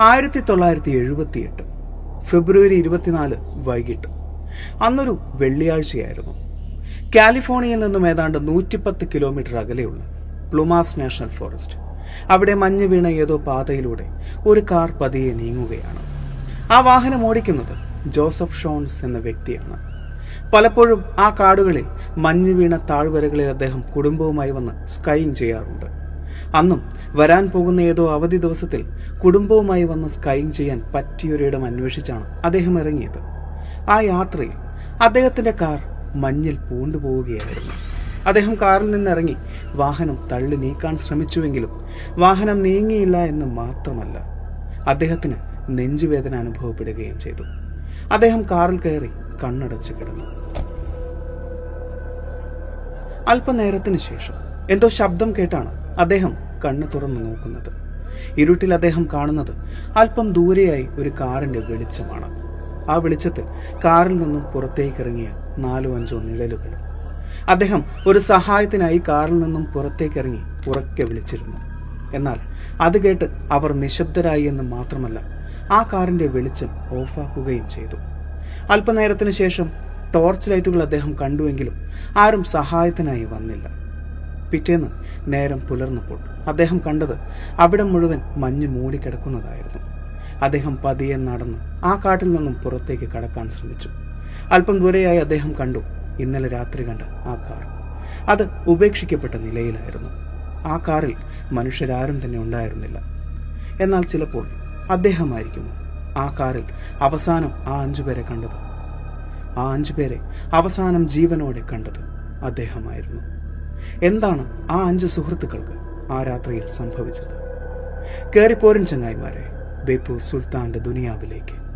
ആയിരത്തി തൊള്ളായിരത്തി എഴുപത്തി എട്ട് ഫെബ്രുവരി ഇരുപത്തിനാല് വൈകിട്ട്. അന്നൊരു വെള്ളിയാഴ്ചയായിരുന്നു. കാലിഫോർണിയയിൽ നിന്നും ഏതാണ്ട് നൂറ്റിപ്പത്ത് കിലോമീറ്റർ അകലെയുള്ള പ്ലുമാസ് നാഷണൽ ഫോറസ്റ്റ്. അവിടെ മഞ്ഞ് വീണ ഏതോ പാതയിലൂടെ ഒരു കാർ പതിയെ നീങ്ങുകയാണ്. ആ വാഹനം ഓടിക്കുന്നത് ജോസഫ് ഷോൺസ് എന്ന വ്യക്തിയാണ്. പലപ്പോഴും ആ കാടുകളിൽ മഞ്ഞ് വീണ താഴ്വരകളിൽ അദ്ദേഹം കുടുംബവുമായി വന്ന് സ്കൈയിങ് ചെയ്യാറുണ്ട്. അന്നും വരാൻ പോകുന്ന ഏതോ അവധി ദിവസത്തിൽ കുടുംബവുമായി വന്ന് സ്കൈയിങ് ചെയ്യാൻ പറ്റിയൊരിടം അന്വേഷിച്ചാണ് അദ്ദേഹം ഇറങ്ങിയത്. ആ യാത്രയിൽ അദ്ദേഹത്തിന്റെ കാർ മഞ്ഞിൽ പൂണ്ടു പോവുകയായിരുന്നു അദ്ദേഹം കാറിൽ നിന്നിറങ്ങി വാഹനം തള്ളി നീക്കാൻ ശ്രമിച്ചുവെങ്കിലും വാഹനം നീങ്ങിയില്ല എന്ന് മാത്രമല്ല അദ്ദേഹത്തിന് നെഞ്ചുവേദന അനുഭവപ്പെടുകയും ചെയ്തു. അദ്ദേഹം കാറിൽ കയറി കണ്ണടച്ച് കിടന്നു. അല്പനേരത്തിന് ശേഷം എന്തോ ശബ്ദം കേട്ടാണ് അദ്ദേഹം കണ്ണു തുറന്നു നോക്കുന്നത്. ഇരുട്ടിൽ അദ്ദേഹം കാണുന്നത് അല്പം ദൂരെയായി ഒരു കാറിന്റെ വെളിച്ചമാണ്. ആ വെളിച്ചത്തിൽ കാറിൽ നിന്നും പുറത്തേക്ക് ഇറങ്ങിയ നാലോ അഞ്ചോ നിഴലുകൾ. അദ്ദേഹം ഒരു സഹായത്തിനായി കാറിൽ നിന്നും പുറത്തേക്ക് ഇറങ്ങി ഉറക്കെ വിളിച്ചിരുന്നു. എന്നാൽ അത് കേട്ട് അവർ നിശബ്ദരായി എന്ന് മാത്രമല്ല ആ കാറിന്റെ വെളിച്ചം ഓഫാക്കുകയും ചെയ്തു. അല്പനേരത്തിന് ശേഷം ടോർച്ച് ലൈറ്റുകൾ അദ്ദേഹം കണ്ടുവെങ്കിലും ആരും സഹായത്തിനായി വന്നില്ല. പിറ്റേന്ന് നേരം പുലർന്നപ്പോൾ അദ്ദേഹം കണ്ടത് അവിടെ മുഴുവൻ മഞ്ഞ് മൂടിക്കിടക്കുന്നതായിരുന്നു. അദ്ദേഹം പതിയെ നടന്ന് ആ കാട്ടിൽ നിന്നും പുറത്തേക്ക് കടക്കാൻ ശ്രമിച്ചു. അല്പം ദൂരെയായി അദ്ദേഹം കണ്ടു ഇന്നലെ രാത്രി കണ്ട ആ കാർ. അത് ഉപേക്ഷിക്കപ്പെട്ട നിലയിലായിരുന്നു. ആ കാറിൽ മനുഷ്യരാരും തന്നെ ഉണ്ടായിരുന്നില്ല. എന്നാൽ ചിലപ്പോൾ അദ്ദേഹമായിരിക്കുമോ ആ കാറിൽ അവസാനം ആ അഞ്ചുപേരെ കണ്ടത്. ആ അഞ്ചുപേരെ അവസാനം ജീവനോടെ കണ്ടത് അദ്ദേഹമായിരുന്നു. എന്താണ് ആ അഞ്ച് സുഹൃത്തുക്കൾക്ക് ആ രാത്രിയിൽ സംഭവിച്ചത്? കയറിപ്പോരൻ ചങ്ങായിമാരെ ബേപ്പൂർ സുൽത്താന്റെ ദുനിയാവിലേക്ക്.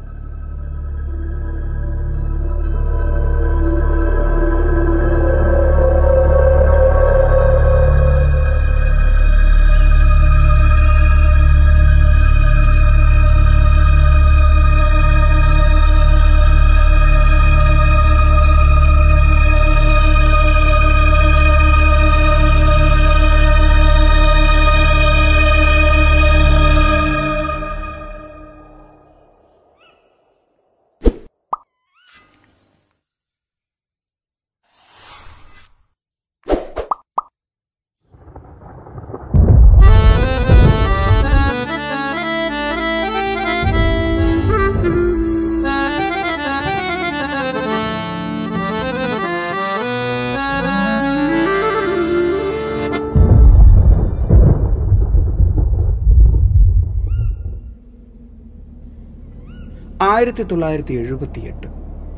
ആയിരത്തി തൊള്ളായിരത്തി എഴുപത്തി എട്ട്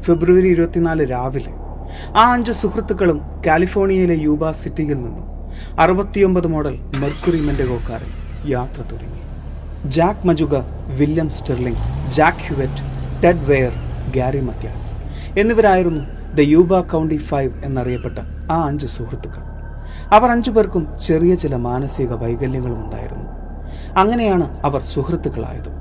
ഫെബ്രുവരി ഇരുപത്തിനാല് രാവിലെ ആ അഞ്ച് സുഹൃത്തുക്കളും കാലിഫോർണിയയിലെ യൂബ സിറ്റിയിൽ നിന്നും അറുപത്തിയൊമ്പത് മോഡൽ മെർക്കുറി മെൻഡഗോ കാറിൽ യാത്ര തുടങ്ങി. Jack Madruga William Sterling Jack Huett Ted Weiher Gary Mathias എന്നിവരായിരുന്നു ദ യൂബ കൗണ്ടി ഫൈവ് എന്നറിയപ്പെട്ട ആ അഞ്ച് സുഹൃത്തുക്കൾ. അവർ അഞ്ചു പേർക്കും ചെറിയ ചില മാനസിക വൈകല്യങ്ങളും ഉണ്ടായിരുന്നു അങ്ങനെയാണ് അവർ സുഹൃത്തുക്കളായത്.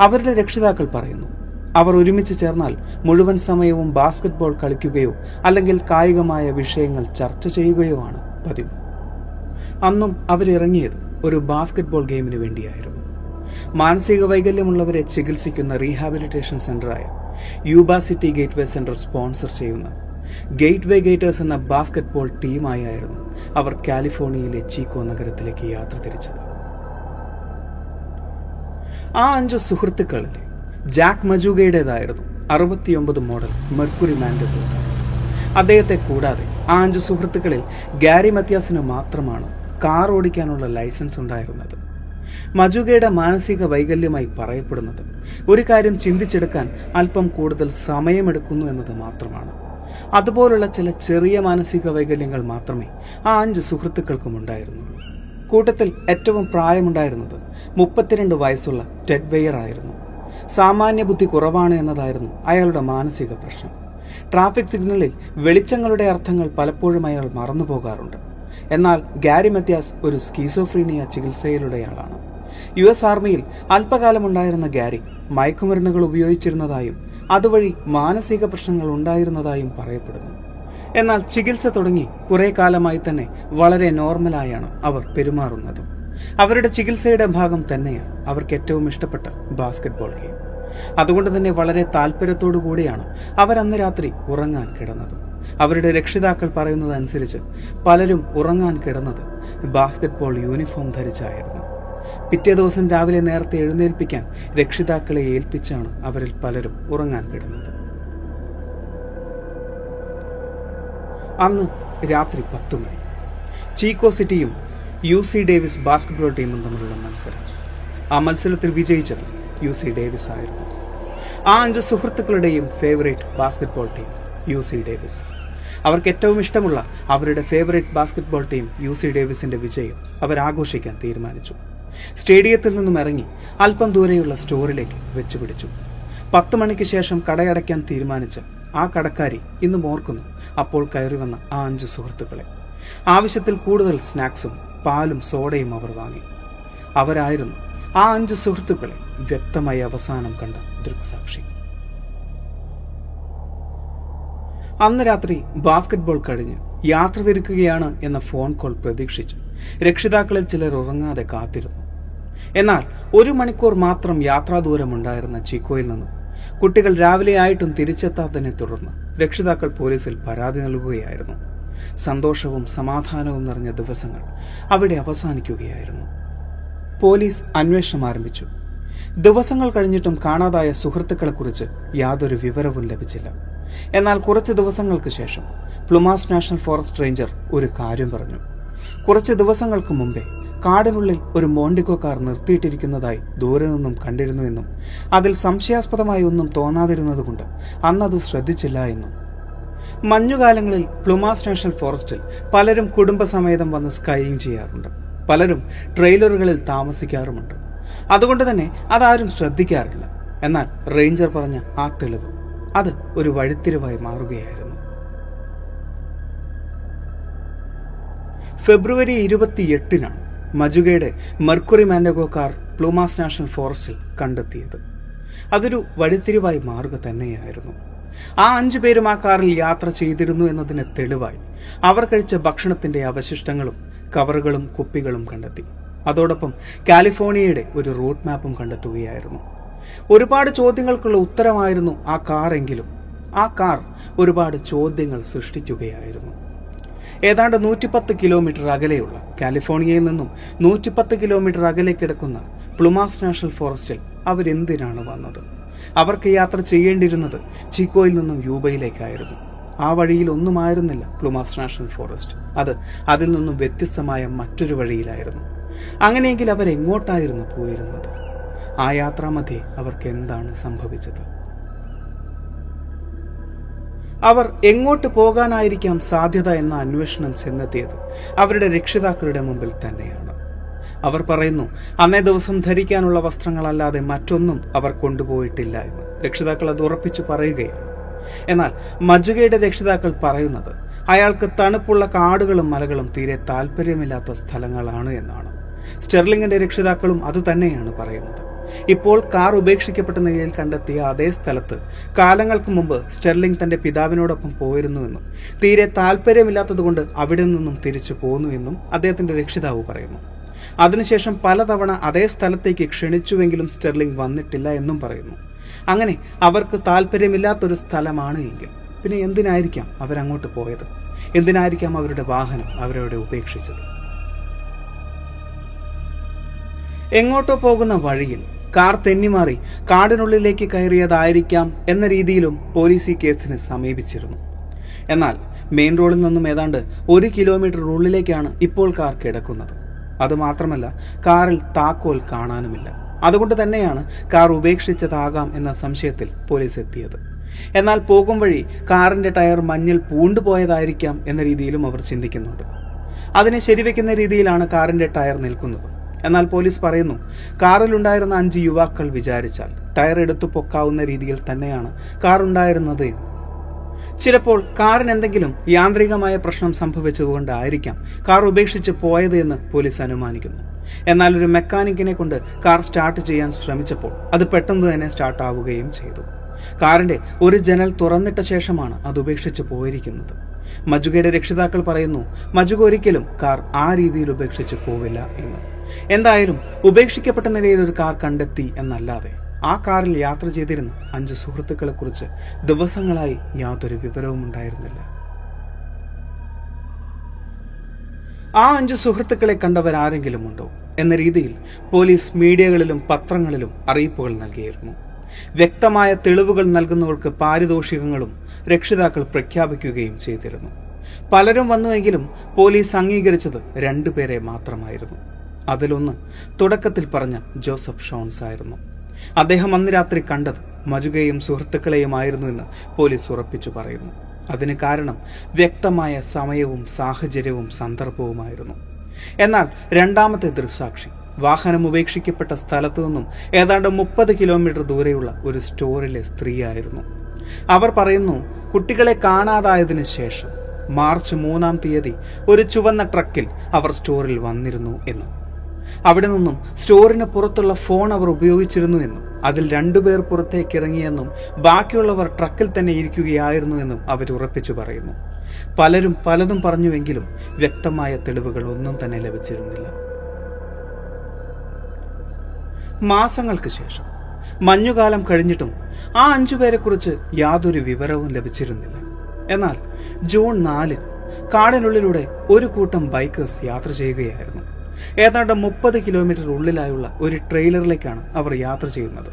അവരുടെ രക്ഷിതാക്കൾ പറയുന്നു അവർ ഒരുമിച്ച് ചേർന്നാൽ മുഴുവൻ സമയവും ബാസ്കറ്റ്ബോൾ കളിക്കുകയോ അല്ലെങ്കിൽ കായികമായ വിഷയങ്ങൾ ചർച്ച ചെയ്യുകയോ ആണ് പതിവ്. അന്നും അവരിറങ്ങിയത് ഒരു ബാസ്കറ്റ്ബോൾ ഗെയിമിന് വേണ്ടിയായിരുന്നു. മാനസിക വൈകല്യമുള്ളവരെ ചികിത്സിക്കുന്ന rehabilitation സെന്ററായ Yuba City Gateway Center sponsor ചെയ്യുന്ന ഗേറ്റ്വേ ഗേറ്റേഴ്സ് എന്ന ബാസ്കറ്റ്ബോൾ ടീമായായിരുന്നു അവർ കാലിഫോർണിയയിലെ ചീക്കോ നഗരത്തിലേക്ക് യാത്ര തിരിച്ചത്. ആ അഞ്ച് സുഹൃത്തുക്കളിൽ ജാക്ക് മജൂഗയുടേതായിരുന്നു അറുപത്തിയൊമ്പത് മോഡൽ മെർക്കുറി മാൻഡബിൾ അദ്ദേഹത്തെ കൂടാതെ ആ അഞ്ച് സുഹൃത്തുക്കളിൽ ഗാരി മത്യാസിന് മാത്രമാണ് കാർ ഓടിക്കാനുള്ള ലൈസൻസ് ഉണ്ടായിരുന്നത്. മജുഗയുടെ മാനസിക വൈകല്യമായി പറയപ്പെടുന്നത് ഒരു കാര്യം ചിന്തിച്ചെടുക്കാൻ അല്പം കൂടുതൽ സമയമെടുക്കുന്നു എന്നത് മാത്രമാണ്. അതുപോലുള്ള ചില ചെറിയ മാനസിക വൈകല്യങ്ങൾ മാത്രമേ ആ അഞ്ച് സുഹൃത്തുക്കൾക്കും ഉണ്ടായിരുന്നുള്ളൂ. കൂട്ടത്തിൽ ഏറ്റവും പ്രായമുണ്ടായിരുന്നത് മുപ്പത്തിരണ്ട് വയസ്സുള്ള ടെഡ് വെയർ ആയിരുന്നു. സാമാന്യ ബുദ്ധി കുറവാണ് എന്നതായിരുന്നു അയാളുടെ മാനസിക പ്രശ്നം. ട്രാഫിക് സിഗ്നലിൽ വെളിച്ചങ്ങളുടെ അർത്ഥങ്ങൾ പലപ്പോഴും അയാൾ മറന്നുപോകാറുണ്ട് എന്നാൽ ഗാരി മത്യാസ് ഒരു സ്കീസോഫ്രീനിയ ചികിത്സയിലൂടെയാളാണ്. യു എസ് ആർമിയിൽ അല്പകാലമുണ്ടായിരുന്ന ഗാരി മയക്കുമരുന്നുകൾ ഉപയോഗിച്ചിരുന്നതായും അതുവഴി മാനസിക പ്രശ്നങ്ങൾ ഉണ്ടായിരുന്നതായും പറയപ്പെടുന്നു. എന്നാൽ ചികിത്സ തുടങ്ങി കുറേ കാലമായി തന്നെ വളരെ നോർമലായാണ് അവർ പെരുമാറുന്നത്. അവരുടെ ചികിത്സയുടെ ഭാഗം തന്നെയാണ് അവർക്ക് ഏറ്റവും ഇഷ്ടപ്പെട്ട ബാസ്കറ്റ്ബോൾ ഗെയിം. അതുകൊണ്ട് തന്നെ വളരെ താല്പര്യത്തോടു കൂടിയാണ് അവർ അന്ന് രാത്രി ഉറങ്ങാൻ കിടന്നത്. അവരുടെ രക്ഷിതാക്കൾ പറയുന്നതനുസരിച്ച് പലരും ഉറങ്ങാൻ കിടന്നത് ബാസ്കറ്റ്ബോൾ യൂണിഫോം ധരിച്ചായിരുന്നു. പിറ്റേ ദിവസം രാവിലെ നേരത്തെ എഴുന്നേൽപ്പിക്കാൻ രക്ഷിതാക്കളെ ഏൽപ്പിച്ചാണ് അവരിൽ പലരും ഉറങ്ങാൻ കിടന്നത്. അന്ന് രാത്രി പത്തു മണി. ചീക്കോ സിറ്റിയും യു സി ഡേവിസ് ബാസ്കറ്റ്ബോൾ ടീമും തമ്മിലുള്ള മത്സരം. ആ മത്സരത്തിൽ വിജയിച്ചത് യു സി ഡേവിസ് ആയിരുന്നു. ആ അഞ്ച് സുഹൃത്തുക്കളുടെയും favourite basketball team U C Davis അവർക്ക് ഏറ്റവും ഇഷ്ടമുള്ള അവരുടെ favourite basketball team U C ഡേവിസിന്റെ വിജയം അവർ ആഘോഷിക്കാൻ തീരുമാനിച്ചു. സ്റ്റേഡിയത്തിൽ നിന്നും ഇറങ്ങി അല്പം ദൂരെയുള്ള സ്റ്റോറിലേക്ക് വെച്ചുപിടിച്ചു പത്ത് മണിക്ക് ശേഷം കടയടയ്ക്കാൻ തീരുമാനിച്ച ആ കടക്കാരി ഇന്നും ഓർക്കുന്നു അപ്പോൾ കയറി വന്ന ആ അഞ്ച് സുഹൃത്തുക്കളെ. ആവശ്യത്തിൽ കൂടുതൽ സ്നാക്സും പാലും സോഡയും അവർ വാങ്ങി. അവരായിരുന്നു ആ അഞ്ച് സുഹൃത്തുക്കളെ വ്യക്തമായി അവസാനം കണ്ട ദൃക്സാക്ഷി. അന്ന് രാത്രി ബാസ്കറ്റ്ബോൾ കഴിഞ്ഞ് യാത്ര തിരിക്കുകയാണ് എന്ന ഫോൺ കോൾ പ്രതീക്ഷിച്ചു രക്ഷിതാക്കളിൽ ചിലർ ഉറങ്ങാതെ കാത്തിരുന്നു. എന്നാൽ ഒരു മണിക്കൂർ മാത്രം യാത്രാ ദൂരമുണ്ടായിരുന്ന ചിക്കോയിൽ നിന്നും കുട്ടികൾ രാവിലെ ആയിട്ടും തിരിച്ചെത്താത്തതിനെ തുടർന്ന് രക്ഷിതാക്കൾ പോലീസിൽ പരാതി നൽകുകയായിരുന്നു. സന്തോഷവും സമാധാനവും നിറഞ്ഞ ദിവസങ്ങൾ അവിടെ അവസാനിക്കുകയായിരുന്നു. പോലീസ് അന്വേഷണം ആരംഭിച്ചു. ദിവസങ്ങൾ കഴിഞ്ഞിട്ടും കാണാതായ സുഹൃത്തുക്കളെക്കുറിച്ച് യാതൊരു വിവരവും ലഭിച്ചില്ല. എന്നാൽ കുറച്ച് ദിവസങ്ങൾക്ക് ശേഷം പ്ലുമാസ് നാഷണൽ ഫോറസ്റ്റ് റേഞ്ചർ ഒരു കാര്യം പറഞ്ഞു. കുറച്ച് ദിവസങ്ങൾക്ക് മുമ്പേ കാടിനുള്ളിൽ ഒരു മോണ്ടിക്കോ കാർ നിർത്തിയിട്ടിരിക്കുന്നതായി ദൂരെ നിന്നും കണ്ടിരുന്നുവെന്നും അതിൽ സംശയാസ്പദമായി ഒന്നും തോന്നാതിരുന്നതുകൊണ്ട് അന്നത് ശ്രദ്ധിച്ചില്ല എന്നും മഞ്ഞുകാലങ്ങളിൽ പ്ലുമാസ് നാഷണൽ ഫോറസ്റ്റിൽ പലരും കുടുംബസമേതം വന്ന് സ്കൈയിങ് ചെയ്യാറുണ്ട്. പലരും ട്രെയിലറുകളിൽ താമസിക്കാറുമുണ്ട്. അതുകൊണ്ട് തന്നെ അതാരും ശ്രദ്ധിക്കാറില്ല. എന്നാൽ റേഞ്ചർ പറഞ്ഞ ആ തെളിവ് അത് ഒരു വഴിത്തിരിവായി മാറുകയായിരുന്നു. ഫെബ്രുവരി ഇരുപത്തിയെട്ടിനാണ് മജുഗയുടെ Mercury Montego car Plumas National ഫോറസ്റ്റിൽ കണ്ടെത്തിയത്. അതൊരു വഴിത്തിരിവായി മാറുക തന്നെയായിരുന്നു. ആ അഞ്ചു പേരും ആ കാറിൽ യാത്ര ചെയ്തിരുന്നു എന്നതിന് തെളിവായി. അവർ കഴിച്ച ഭക്ഷണത്തിന്റെ അവശിഷ്ടങ്ങളും കവറുകളും കുപ്പികളും കണ്ടെത്തി. അതോടൊപ്പം കാലിഫോർണിയയുടെ ഒരു റൂട്ട് മാപ്പും കണ്ടെത്തുകയായിരുന്നു. ഒരുപാട് ചോദ്യങ്ങൾക്കുള്ള ഉത്തരമായിരുന്നു ആ കാറെങ്കിലും ആ കാർ ഒരുപാട് ചോദ്യങ്ങൾ സൃഷ്ടിക്കുകയായിരുന്നു. ഏതാണ്ട് നൂറ്റിപ്പത്ത് കിലോമീറ്റർ അകലെയുള്ള കാലിഫോർണിയയിൽ നിന്നും നൂറ്റിപ്പത്ത് കിലോമീറ്റർ അകലെ കിടക്കുന്ന പ്ലുമാസ് നാഷണൽ ഫോറസ്റ്റിൽ അവരെന്തിനാണ് വന്നത്? അവർക്ക് യാത്ര ചെയ്യേണ്ടിയിരുന്നത് ചിക്കോയിൽ നിന്നും യൂബയിലേക്കായിരുന്നു. ആ വഴിയിൽ ഒന്നുമായിരുന്നില്ല പ്ലുമാസ് നാഷണൽ ഫോറസ്റ്റ്. അത് അതിൽ നിന്നും വ്യത്യസ്തമായ മറ്റൊരു വഴിയിലായിരുന്നു. അങ്ങനെയെങ്കിൽ അവരെങ്ങോട്ടായിരുന്നു പോയിരുന്നത്? ആ യാത്രാമധ്യേ അവർക്ക് എന്താണ് സംഭവിച്ചത്? അവർ എങ്ങോട്ട് പോകാനായിരിക്കാം സാധ്യത എന്ന അന്വേഷണം ചെന്നെത്തിയത് അവരുടെ രക്ഷിതാക്കളുടെ മുമ്പിൽ തന്നെയാണ്. അവർ പറയുന്നു അന്നേ ദിവസം ധരിക്കാനുള്ള വസ്ത്രങ്ങളല്ലാതെ മറ്റൊന്നും അവർ കൊണ്ടുപോയിട്ടില്ല എന്ന്. രക്ഷിതാക്കൾ അത് ഉറപ്പിച്ചു പറയുകയാണ്. എന്നാൽ മജുകയുടെ രക്ഷിതാക്കൾ പറയുന്നത് അയാൾക്ക് തണുപ്പുള്ള കാടുകളും മലകളും തീരെ താല്പര്യമില്ലാത്ത സ്ഥലങ്ങളാണ് എന്നാണ്. സ്റ്റെർലിംഗിന്റെ രക്ഷിതാക്കളും അത് തന്നെയാണ് പറയുന്നത്. ഇപ്പോൾ കാർ ഉപേക്ഷിക്കപ്പെട്ട നിലയിൽ കണ്ടെത്തിയ അതേ സ്ഥലത്ത് കാലങ്ങൾക്ക് മുമ്പ് സ്റ്റെർലിംഗ് തന്റെ പിതാവിനോടൊപ്പം പോയിരുന്നുവെന്നും തീരെ താല്പര്യമില്ലാത്തതുകൊണ്ട് അവിടെ നിന്നും തിരിച്ചു പോന്നു എന്നും അദ്ദേഹത്തിന്റെ രക്ഷിതാവ് പറയുന്നു. അതിനുശേഷം പലതവണ അതേ സ്ഥലത്തേക്ക് ക്ഷണിച്ചുവെങ്കിലും സ്റ്റെർലിംഗ് വന്നിട്ടില്ല എന്നും പറയുന്നു. അങ്ങനെ അവർക്ക് താല്പര്യമില്ലാത്തൊരു സ്ഥലമാണ് എങ്കിൽ പിന്നെ എന്തിനായിരിക്കാം അവരങ്ങോട്ട് പോയത്? എന്തിനായിരിക്കാം അവരുടെ വാഹനം അവരവിടെ ഉപേക്ഷിച്ചത്? എങ്ങോട്ടോ പോകുന്ന വഴിയിൽ കാർ തെന്നിമാറി കാടിനുള്ളിലേക്ക് കയറിയതായിരിക്കാം എന്ന രീതിയിലും പോലീസ് ഈ കേസിനെ സമീപിച്ചിരുന്നു. എന്നാൽ മെയിൻ റോഡിൽ നിന്നും ഏതാണ്ട് ഒരു കിലോമീറ്റർ ഉള്ളിലേക്കാണ് ഇപ്പോൾ കാർ കിടക്കുന്നത്. അതുമാത്രമല്ല കാറിൽ താക്കോൽ കാണാനുമില്ല. അതുകൊണ്ട് തന്നെയാണ് കാർ ഉപേക്ഷിച്ചതാകാം എന്ന സംശയത്തിൽ പോലീസ് എത്തിയത്. എന്നാൽ പോകും വഴി കാറിന്റെ ടയർ മഞ്ഞിൽ പൂണ്ടുപോയതായിരിക്കാം എന്ന രീതിയിലും അവർ ചിന്തിക്കുന്നുണ്ട്. അതിനെ ശരിവെക്കുന്ന രീതിയിലാണ് കാറിന്റെ ടയർ നിൽക്കുന്നത്. എന്നാൽ പോലീസ് പറയുന്നു കാറിലുണ്ടായിരുന്ന അഞ്ച് യുവാക്കൾ വിചാരിച്ചാൽ ടയർ എടുത്തു പൊക്കാവുന്ന രീതിയിൽ തന്നെയാണ് കാർ ഉണ്ടായിരുന്നത് എന്ന്. ചിലപ്പോൾ കാറിന് എന്തെങ്കിലും യാന്ത്രികമായ പ്രശ്നം സംഭവിച്ചതുകൊണ്ടായിരിക്കാം കാർ ഉപേക്ഷിച്ച് പോയത് എന്ന് പോലീസ് അനുമാനിക്കുന്നു. എന്നാൽ ഒരു മെക്കാനിക്കിനെ കൊണ്ട് കാർ സ്റ്റാർട്ട് ചെയ്യാൻ ശ്രമിച്ചപ്പോൾ അത് പെട്ടെന്ന് തന്നെ സ്റ്റാർട്ട് ആവുകയും ചെയ്തു. കാറിന്റെ ഒരു ജനൽ തുറന്നിട്ട ശേഷമാണ് അത് ഉപേക്ഷിച്ച് പോയിരിക്കുന്നത്. മജുകയുടെ രക്ഷിതാക്കൾ പറയുന്നു മജുക ഒരിക്കലും കാർ ആ രീതിയിൽ ഉപേക്ഷിച്ച് പോവില്ല എന്ന്. എന്തായാലും ഉപേക്ഷിക്കപ്പെട്ട നിലയിൽ ഒരു കാർ കണ്ടെത്തി എന്നല്ലാതെ ആ കാറിൽ യാത്ര ചെയ്തിരുന്ന അഞ്ച് സുഹൃത്തുക്കളെ കുറിച്ച് ദിവസങ്ങളായി യാതൊരു വിവരവും ഉണ്ടായിരുന്നില്ല. ആ അഞ്ച് സുഹൃത്തുക്കളെ കണ്ടവരാരെങ്കിലും ഉണ്ടോ എന്ന രീതിയിൽ പോലീസ് മീഡിയകളിലും പത്രങ്ങളിലും അറിയിപ്പുകൾ നൽകിയിരുന്നു. വ്യക്തമായ തെളിവുകൾ നൽകുന്നവർക്ക് പാരിതോഷികങ്ങളും രക്ഷിതാക്കൾ പ്രഖ്യാപിക്കുകയും ചെയ്തിരുന്നു. പലരും വന്നുവെങ്കിലും പോലീസ് അംഗീകരിച്ചത് രണ്ടുപേരെ മാത്രമായിരുന്നു. അതിലൊന്ന് തുടക്കത്തിൽ പറഞ്ഞ ജോസഫ് ഷോൺസ് ആയിരുന്നു അദ്ദേഹം അന്ന് രാത്രി കണ്ടത് മജുകയും സുഹൃത്തുക്കളെയുമായിരുന്നു എന്ന് പോലീസ് ഉറപ്പിച്ചു പറയുന്നു. അതിന് കാരണം വ്യക്തമായ സമയവും സാഹചര്യവും സന്ദർഭവുമായിരുന്നു. എന്നാൽ രണ്ടാമത്തെ ദൃക്സാക്ഷി വാഹനം ഉപേക്ഷിക്കപ്പെട്ട സ്ഥലത്തു നിന്നും ഏതാണ്ട് മുപ്പത് കിലോമീറ്റർ ദൂരെയുള്ള ഒരു സ്റ്റോറിലെ സ്ത്രീയായിരുന്നു. അവർ പറയുന്നു കുട്ടികളെ കാണാതായതിനു ശേഷം മാർച്ച് മൂന്നാം തീയതി ഒരു ചുവന്ന ട്രക്കിൽ അവർ സ്റ്റോറിൽ വന്നിരുന്നു എന്നും. അവിടെ നിന്നും സ്റ്റോറിന് പുറത്തുള്ള ഫോൺ അവർ ഉപയോഗിച്ചിരുന്നു എന്നും അതിൽ രണ്ടുപേർ പുറത്തേക്ക് ഇറങ്ങിയെന്നും ബാക്കിയുള്ളവർ ട്രക്കിൽ തന്നെ ഇരിക്കുകയായിരുന്നു എന്നും അവർ ഉറപ്പിച്ചു പറയുന്നു. പലരും പലതും പറഞ്ഞുവെങ്കിലും വ്യക്തമായ തെളിവുകൾ ഒന്നും തന്നെ ലഭിച്ചിരുന്നില്ല. മാസങ്ങൾക്ക് ശേഷം മഞ്ഞുകാലം കഴിഞ്ഞിട്ടും ആ അഞ്ചുപേരെക്കുറിച്ച് യാതൊരു വിവരവും ലഭിച്ചിരുന്നില്ല. എന്നാൽ ജൂൺ നാലിന് കാടിനുള്ളിലൂടെ ഒരു കൂട്ടം ബൈക്കേഴ്സ് യാത്ര ചെയ്യുകയായിരുന്നു. ഏതാണ്ട് മുപ്പത് കിലോമീറ്റർ ഉള്ളിലായുള്ള ഒരു ട്രെയിലറിലേക്കാണ് അവർ യാത്ര ചെയ്യുന്നത്.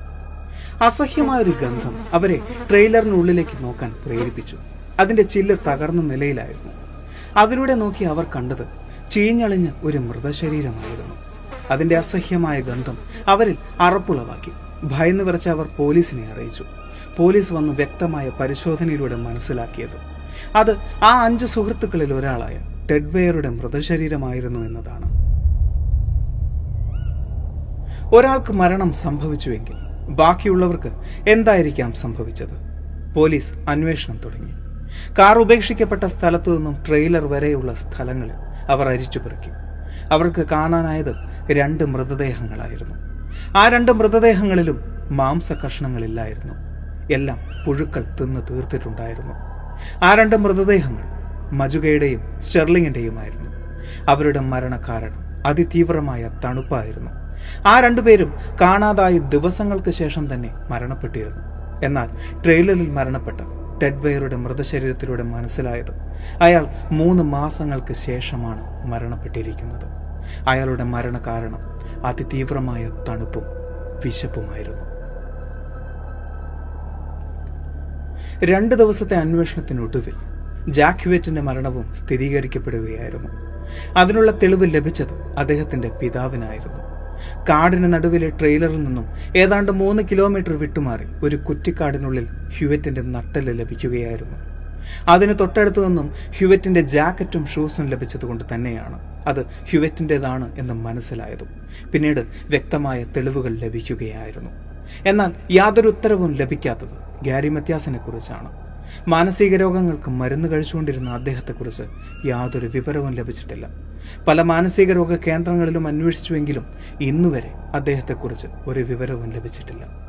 അസഹ്യമായ ഒരു ഗന്ധം അവരെ ട്രെയിലറിനുള്ളിലേക്ക് നോക്കാൻ പ്രേരിപ്പിച്ചു. അതിന്റെ ചില്ല് തകർന്ന നിലയിലായിരുന്നു. അതിലൂടെ നോക്കി അവർ കണ്ടത് ചീഞ്ഞളിഞ്ഞ ഒരു മൃതശരീരമായിരുന്നു. അതിന്റെ അസഹ്യമായ ഗന്ധം അവരിൽ അറപ്പുളവാക്കി. ഭയന്ന് വിറച്ച അവർ പോലീസിനെ അറിയിച്ചു. പോലീസ് വന്ന് വ്യക്തമായ പരിശോധനയിലൂടെ മനസ്സിലാക്കിയത്. അത് ആ അഞ്ച് സുഹൃത്തുക്കളിൽ ഒരാളായ ടെഡ്വെയറുടെ മൃതശരീരമായിരുന്നു എന്നതാണ്. ഒരാൾക്ക് മരണം സംഭവിച്ചുവെങ്കിൽ ബാക്കിയുള്ളവർക്ക് എന്തായിരിക്കാം സംഭവിച്ചത്? പോലീസ് അന്വേഷണം തുടങ്ങി. കാർ ഉപേക്ഷിക്കപ്പെട്ട സ്ഥലത്തു നിന്നും ട്രെയിലർ വരെയുള്ള സ്ഥലങ്ങളിൽ അവർ അരിച്ചു അരിച്ചുപെറുക്കി അവർക്ക് കാണാനായത് രണ്ട് മൃതദേഹങ്ങളായിരുന്നു. ആ രണ്ട് മൃതദേഹങ്ങളിലും മാംസ കഷ്ണങ്ങളില്ലായിരുന്നു എല്ലാം പുഴുക്കൾ തിന്ന് തീർത്തിട്ടുണ്ടായിരുന്നു. ആ രണ്ട് മൃതദേഹങ്ങൾ മജുകയുടെയും സ്റ്റെർലിങ്ങിന്റെയുമായിരുന്നു. അവരുടെ മരണകാരണം അതിതീവ്രമായ തണുപ്പായിരുന്നു. ആ രണ്ടുപേരും കാണാതായ ദിവസങ്ങൾക്ക് ശേഷം തന്നെ മരണപ്പെട്ടിരുന്നു. എന്നാൽ ട്രെയിലറിൽ മരണപ്പെട്ട ടെഡ്വെയറുടെ മൃതശരീരത്തിലൂടെ മനസ്സിലായത് അയാൾ മൂന്ന് മാസങ്ങൾക്ക് ശേഷമാണ് മരണപ്പെട്ടിരിക്കുന്നത്. അയാളുടെ മരണ കാരണം അതിതീവ്രമായ തണുപ്പും വിശപ്പുമായിരുന്നു. രണ്ട് ദിവസത്തെ അന്വേഷണത്തിനൊടുവിൽ ജാക്വേറ്റിന്റെ മരണവും സ്ഥിരീകരിക്കപ്പെടുകയായിരുന്നു. അതിനുള്ള തെളിവ് ലഭിച്ചത് അദ്ദേഹത്തിന്റെ പിതാവിനായിരുന്നു. കാടിന് നടുവിലെ ട്രെയിലറിൽ നിന്നും ഏതാണ്ട് മൂന്ന് കിലോമീറ്റർ വിട്ടുമാറി ഒരു കുറ്റിക്കാടിനുള്ളിൽ ഹ്യുവറ്റിന്റെ നട്ടൽ ലഭിക്കുകയായിരുന്നു. അതിന് തൊട്ടടുത്തു നിന്നും ഹ്യുവറ്റിന്റെ ജാക്കറ്റും ഷൂസും ലഭിച്ചതുകൊണ്ട് തന്നെയാണ്. അത് ഹ്യുവറ്റിന്റെതാണ് എന്ന് മനസ്സിലായതും. പിന്നീട് വ്യക്തമായ തെളിവുകൾ ലഭിക്കുകയായിരുന്നു. എന്നാൽ യാതൊരു ഉത്തരവും ലഭിക്കാത്തത് ഗാരി മത്യാസിനെ കുറിച്ചാണ്. മാനസിക രോഗങ്ങൾക്ക് മരുന്ന് കഴിച്ചുകൊണ്ടിരുന്ന അദ്ദേഹത്തെക്കുറിച്ച് യാതൊരു വിവരവും ലഭിച്ചിട്ടില്ല. പല മാനസിക രോഗ കേന്ദ്രങ്ങളിലും അന്വേഷിച്ചുവെങ്കിലും ഇന്നുവരെ അദ്ദേഹത്തെക്കുറിച്ച് ഒരു വിവരവും ലഭിച്ചിട്ടില്ല.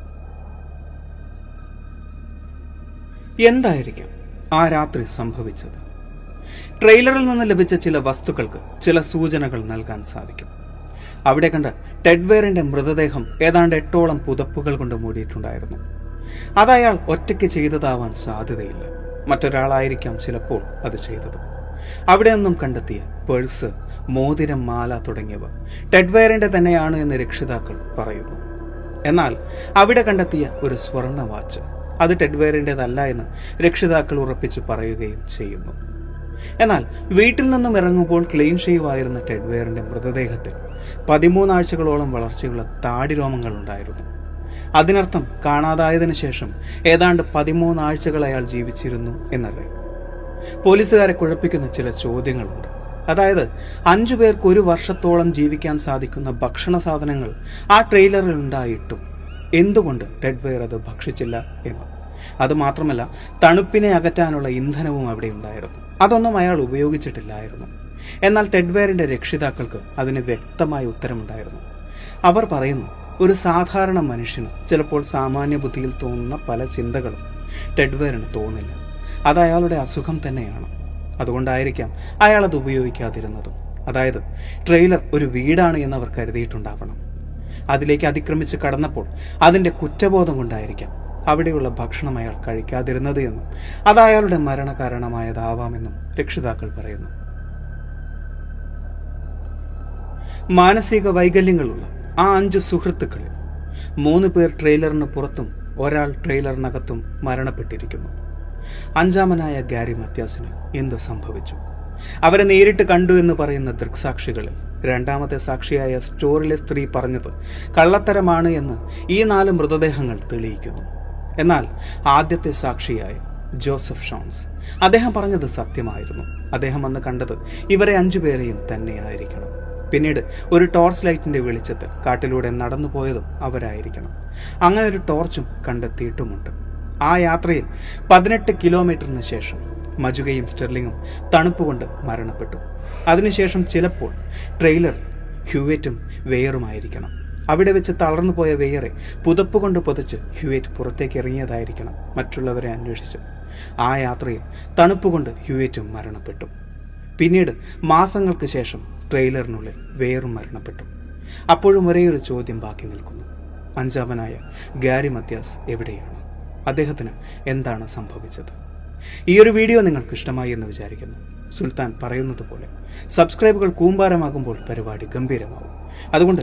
എന്തായിരിക്കാം ആ രാത്രി സംഭവിച്ചത്? ട്രെയിലറിൽ നിന്ന് ലഭിച്ച ചില വസ്തുക്കൾക്ക് ചില സൂചനകൾ നൽകാൻ സാധിക്കും. അവിടെ കണ്ട ടെഡ്വേറിന്റെ മൃതദേഹം ഏതാണ്ട് എട്ടോളം പുതപ്പുകൾ കൊണ്ട് മൂടിയിട്ടുണ്ടായിരുന്നു. അത് അയാൾ ഒറ്റയ്ക്ക് ചെയ്തതാവാൻ സാധ്യതയില്ല. മറ്റൊരാളായിരിക്കാം ചിലപ്പോൾ അത് ചെയ്തത്. അവിടെ നിന്നും കണ്ടെത്തിയ പേഴ്സ് മോതിരം മാല തുടങ്ങിയവ. ടെഡ്വെയറിന്റെ തന്നെയാണ് എന്ന് രക്ഷിതാക്കൾ പറയുന്നു. എന്നാൽ അവിടെ കണ്ടെത്തിയ ഒരു സ്വർണ വാച്ച് അത് ടെഡ്വെയറിന്റെതല്ല എന്ന് രക്ഷിതാക്കൾ ഉറപ്പിച്ച് പറയുകയും ചെയ്യുന്നു. എന്നാൽ വീട്ടിൽ നിന്നും ഇറങ്ങുമ്പോൾ ക്ലീൻ ഷേവ് ആയിരുന്ന ടെഡ്വെയറിന്റെ മൃതദേഹത്തിൽ പതിമൂന്നാഴ്ചകളോളം വളർച്ചയുള്ള താടിരോമങ്ങൾ ഉണ്ടായിരുന്നു അതിനർത്ഥം കാണാതായതിനു ശേഷം ഏതാണ്ട് പതിമൂന്നാഴ്ചകൾ അയാൾ ജീവിച്ചിരുന്നു എന്നല്ലേ പോലീസുകാരെ കുഴപ്പിക്കുന്ന ചില ചോദ്യങ്ങളുണ്ട്. അതായത് അഞ്ചു പേർക്ക് ഒരു വർഷത്തോളം ജീവിക്കാൻ സാധിക്കുന്ന ഭക്ഷണ സാധനങ്ങൾ ആ ട്രെയിലറിൽ ഉണ്ടായിട്ടും എന്തുകൊണ്ട് ടെഡ്വെയർ അത് ഭക്ഷിച്ചില്ല എന്ന്. അത് മാത്രമല്ല തണുപ്പിനെ അകറ്റാനുള്ള ഇന്ധനവും അവിടെ ഉണ്ടായിരുന്നു. അതൊന്നും അയാൾ ഉപയോഗിച്ചിട്ടില്ലായിരുന്നു. എന്നാൽ ടെഡ്വെയറിന്റെ രക്ഷിതാക്കൾക്ക് അതിന് വ്യക്തമായ ഉത്തരമുണ്ടായിരുന്നു. അവർ പറയുന്നു ഒരു സാധാരണ മനുഷ്യന് ചിലപ്പോൾ സാമാന്യ ബുദ്ധിയിൽ തോന്നുന്ന പല ചിന്തകളും ടെഡ്വെയറിന് തോന്നില്ല. അത് അയാളുടെ അസുഖം തന്നെയാണ്. അതുകൊണ്ടായിരിക്കാം അയാൾ അത് ഉപയോഗിക്കാതിരുന്നത്. അതായത് ട്രെയിലർ ഒരു വീടാണ് എന്ന് അവർ കരുതിയിട്ടുണ്ടാവണം. അതിലേക്ക് അതിക്രമിച്ച് കടന്നപ്പോൾ അതിന്റെ കുറ്റബോധം കൊണ്ടായിരിക്കാം അവിടെയുള്ള ഭക്ഷണം അയാൾ കഴിക്കാതിരുന്നത് എന്നും അത് അയാളുടെ മരണകാരണമായതാവാമെന്നും രക്ഷിതാക്കൾ പറയുന്നു. മാനസിക വൈകല്യങ്ങളുള്ള ആ അഞ്ച് സുഹൃത്തുക്കളിൽ മൂന്ന് പേർ ട്രെയിലറിന് പുറത്തും ഒരാൾ ട്രെയിലറിനകത്തും മരണപ്പെട്ടിരിക്കുന്നു. അഞ്ചാമനായ ഗാരി മത്യാസിന് എന്ത് സംഭവിച്ചു. അവരെ നേരിട്ട് കണ്ടു എന്ന് പറയുന്ന ദൃക്സാക്ഷികളിൽ രണ്ടാമത്തെ സാക്ഷിയായ സ്റ്റോറിലെ സ്ത്രീ പറഞ്ഞത് കള്ളത്തരമാണ് എന്ന് ഈ നാല് മൃതദേഹങ്ങൾ തെളിയിക്കുന്നു. എന്നാൽ ആദ്യത്തെ സാക്ഷിയായ ജോസഫ് ഷോൺസ് അദ്ദേഹം പറഞ്ഞത് സത്യമായിരുന്നു. അദ്ദേഹം അന്ന് കണ്ടത് ഇവരെ അഞ്ചുപേരെയും തന്നെയായിരിക്കണം. പിന്നീട് ഒരു ടോർച്ച് ലൈറ്റിന്റെ വെളിച്ചത്തിൽ കാട്ടിലൂടെ നടന്നു പോയതും അവരായിരിക്കണം. അങ്ങനെ ഒരു ടോർച്ചും കണ്ടെത്തിയിട്ടുമുണ്ട്. ആ യാത്രയിൽ പതിനെട്ട് കിലോമീറ്ററിന് ശേഷം മജുകയും സ്റ്റെർലിങ്ങും തണുപ്പുകൊണ്ട് മരണപ്പെട്ടു. അതിനുശേഷം ചിലപ്പോൾ ട്രെയിലർ ഹ്യൂവേറ്റും വെയറുമായിരിക്കണം. അവിടെ വെച്ച് തളർന്നു പോയ വെയറെ പുതപ്പ് കൊണ്ട് പൊതിച്ച് ഹ്യൂവേറ്റ് പുറത്തേക്ക് ഇറങ്ങിയതായിരിക്കണം മറ്റുള്ളവരെ അന്വേഷിച്ചു. ആ യാത്രയിൽ തണുപ്പ് കൊണ്ട് ഹ്യൂവേറ്റും മരണപ്പെട്ടു. പിന്നീട് മാസങ്ങൾക്ക് ശേഷം ട്രെയിലറിനുള്ളിൽ വെയറും മരണപ്പെട്ടു. അപ്പോഴും ഒരേ ഒരു ചോദ്യം ബാക്കി നിൽക്കുന്നു. അഞ്ചാമനായ ഗാരി മത്യാസ് എവിടെയാണ്? അദ്ദേഹത്തിന് എന്താണ് സംഭവിച്ചത്? ഈ ഒരു വീഡിയോ നിങ്ങൾക്ക് ഇഷ്ടമായി എന്ന് വിചാരിക്കുന്നു. സുൽത്താൻ പറയുന്നത് പോലെ സബ്സ്ക്രൈബുകൾ കൂമ്പാരമാകുമ്പോൾ പരിപാടി ഗംഭീരമാവും. അതുകൊണ്ട്